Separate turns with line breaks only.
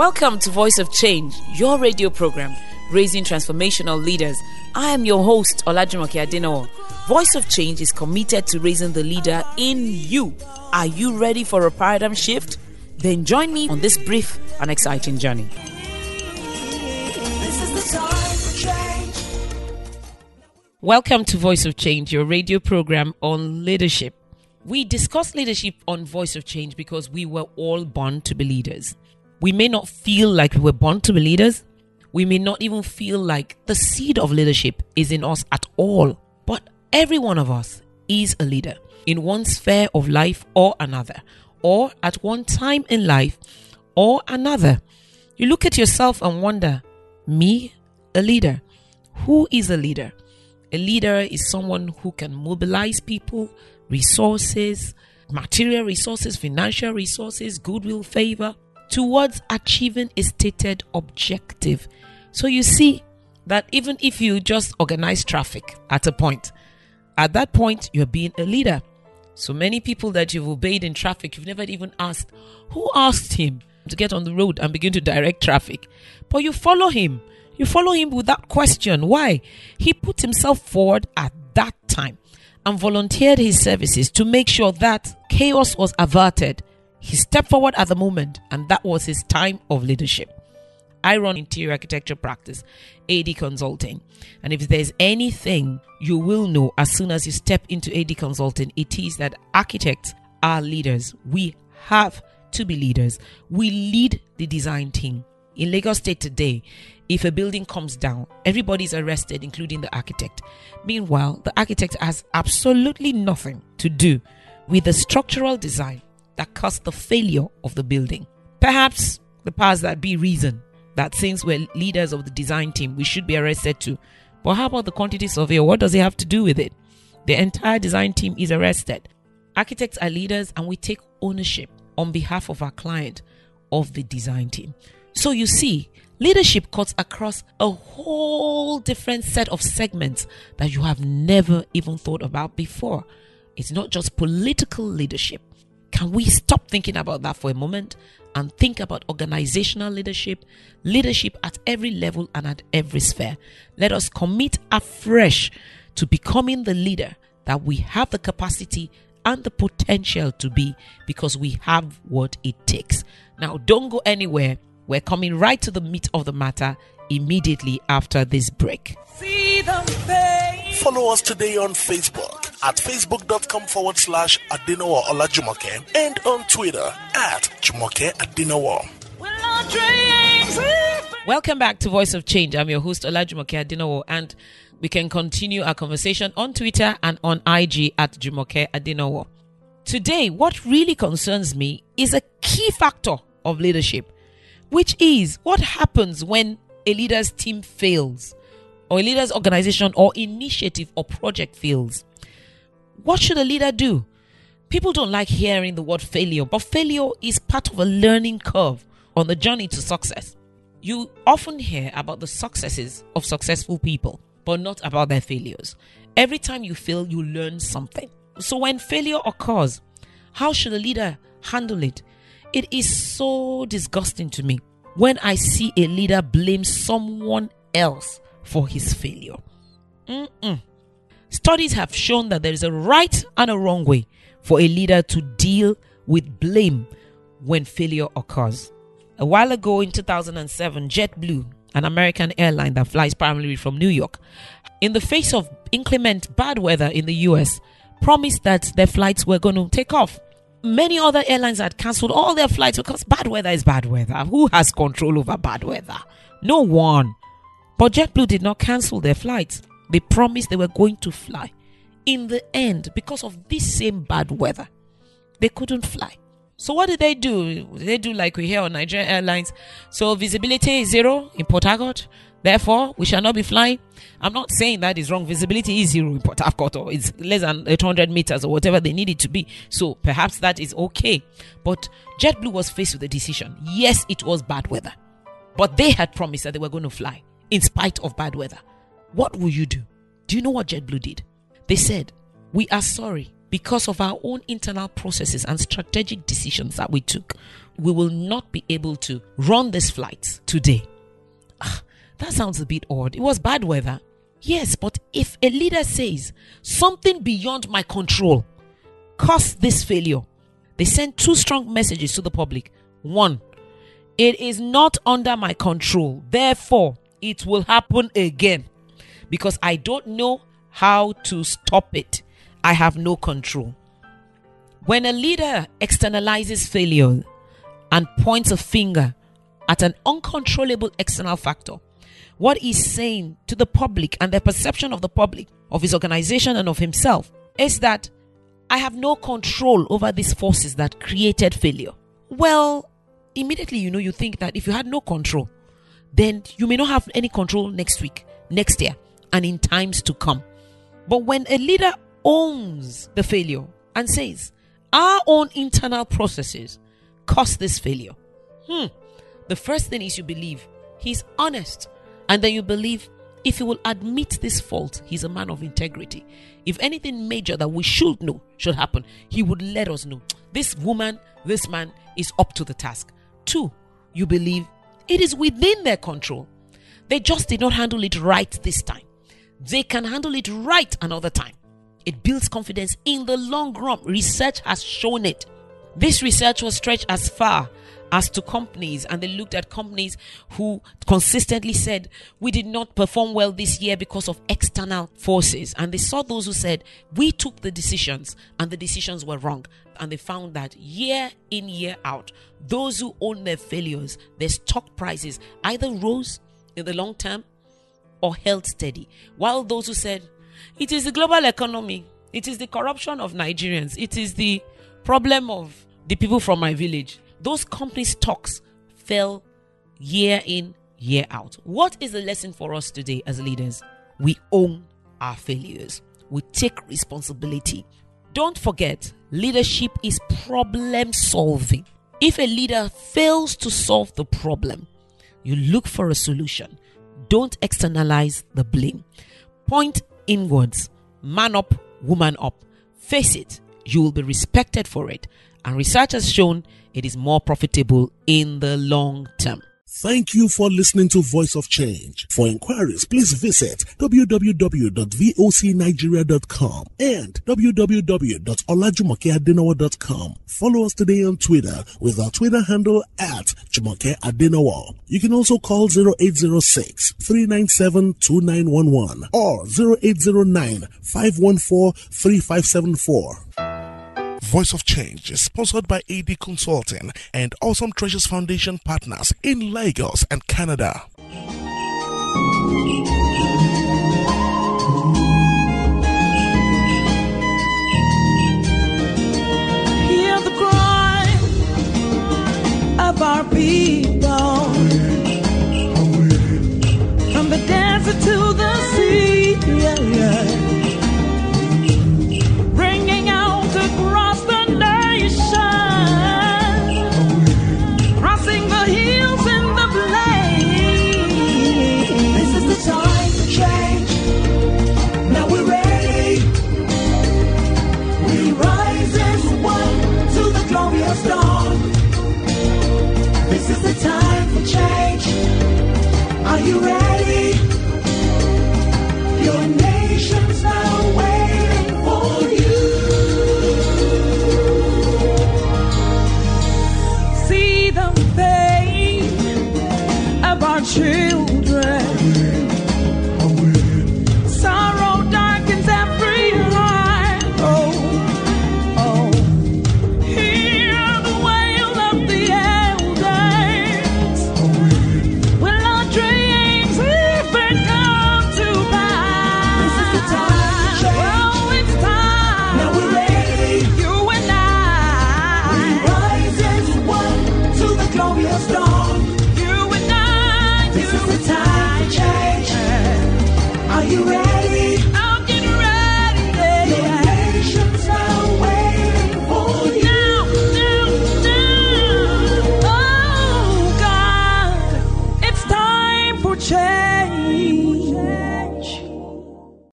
Welcome to Voice of Change, your radio program raising transformational leaders. I am your host, Olajumoke Adenowo. Voice of Change is committed to raising the leader in you. Are you ready for a paradigm shift? Then join me on this brief and exciting journey. Welcome to Voice of Change, your radio program on leadership. We discuss leadership on Voice of Change because we were all born to be leaders. We may not feel like we were born to be leaders. We may not even feel like the seed of leadership is in us at all. But every one of us is a leader in one sphere of life or another, or at one time in life or another. You look at yourself and wonder, me, a leader? Who is a leader? A leader is someone who can mobilize people, resources, material resources, financial resources, goodwill, favor towards achieving a stated objective. So you see that even if you just organize traffic at a point, at that point you're being a leader. So many people that you've obeyed in traffic, you've never even asked, who asked him to get on the road and begin to direct traffic? But you follow him you follow him without question. Why? He put himself forward at that time and volunteered his services to make sure that chaos was averted. He stepped forward at the moment, and that was his time of leadership. I run interior architecture practice, AD Consulting. And if there's anything you will know as soon as you step into AD Consulting, it is that architects are leaders. We have to be leaders. We lead the design team. In Lagos State today, if a building comes down, everybody's arrested, including the architect. Meanwhile, the architect has absolutely nothing to do with the structural design that caused the failure of the building. Perhaps the powers that be reason that since we're leaders of the design team, we should be arrested too. But how about the quantity surveyor? What does he have to do with it? The entire design team is arrested. Architects are leaders and we take ownership on behalf of our client of the design team. So you see, leadership cuts across a whole different set of segments that you have never even thought about before. It's not just political leadership. Can we stop thinking about that for a moment and think about organizational leadership, leadership at every level and at every sphere? Let us commit afresh to becoming the leader that we have the capacity and the potential to be because we have what it takes. Now, don't go anywhere. We're coming right to the meat of the matter immediately after this break.
Follow us today on Facebook at facebook.com forward slash Adenowo Olajumoke and on Twitter at Jumoke Adenowo.
Welcome back to Voice of Change. I'm your host Olajumoke Adenowo and we can continue our conversation on Twitter and on IG at Jumoke Adenowo. Today, what really concerns me is a key factor of leadership which is what happens when a leader's team fails, or a leader's organization or initiative or project fails. What should a leader do? People don't like hearing the word failure, but failure is part of a learning curve on the journey to success. You often hear about the successes of successful people, but not about their failures. Every time you fail, you learn something. So when failure occurs, how should a leader handle it? It is so disgusting to me when I see a leader blame someone else for his failure. Mm-mm. Studies have shown that there is a right and a wrong way for a leader to deal with blame when failure occurs. A while ago in 2007, JetBlue, an American airline that flies primarily from New York, in the face of inclement bad weather in the US, promised that their flights were going to take off many other airlines had cancelled all their flights because bad weather is bad weather. Who has control over bad weather? No one. But JetBlue did not cancel their flights. They promised they were going to fly. In the end, because of this same bad weather, they couldn't fly. So what did they do? They do like we hear on Nigerian Airlines. So visibility is zero in Port Harcourt. Therefore, we shall not be flying. I'm not saying that is wrong. Visibility is zero in Port Harcourt or it's less than 800 meters or whatever they need it to be. So perhaps that is okay. But JetBlue was faced with a decision. Yes, it was bad weather, but they had promised that they were going to fly in spite of bad weather. What will you do? Do you know what JetBlue did? They said, We are sorry because of our own internal processes and strategic decisions that we took we will not be able to run this flight today. Ah, that sounds a bit odd. It was bad weather. Yes, but if a leader says something beyond my control caused this failure, they send two strong messages to the public. One, it is not under my control. Therefore, it will happen again because I don't know how to stop it. I have no control. When a leader externalizes failure and points a finger at an uncontrollable external factor, what he's saying to the public and the perception of the public of his organization and of himself is that I have no control over these forces that created failure. Well, immediately you know you think that if you had no control, then you may not have any control next week, next year, and in times to come. But when a leader owns the failure and says, Our own internal processes caused this failure, hmm, the first thing is you believe he's honest, and then you believe if he will admit this fault, he's a man of integrity. If anything major that we should know should happen, he would let us know. This woman, this man is up to the task. Two, you believe it is within their control. They just did not handle it right this time. They can handle it right another time. It builds confidence in the long run. Research has shown it. This research was stretched as far as to companies and they looked at companies who consistently said we did not perform well this year because of external forces and they saw those who said we took the decisions and the decisions were wrong and they found that year in year out those who own their failures their stock prices either rose in the long term or held steady. While those who said, it is the global economy, it is the corruption of Nigerians, it is the problem of the people from my village, those company stocks fell year in, year out. What is the lesson for us today as leaders? We own our failures, we take responsibility. Don't forget, leadership is problem solving. If a leader fails to solve the problem, you look for a solution don't externalize the blame. Point inwards. Man up, woman up. Face it, you will be respected for it. And research has shown it is more profitable in the long term.
Thank you for listening to Voice of Change. For inquiries, please visit www.vocnigeria.com and www.olajumokeadenowo.com. Follow us today on Twitter with our Twitter handle at Jumoke. You can also call 0806 397 2911 or 0809 514 3574. Voice of Change is sponsored by AD Consulting and Awesome Treasures Foundation partners in Lagos and Canada.
Hear the cry of our people from the desert to the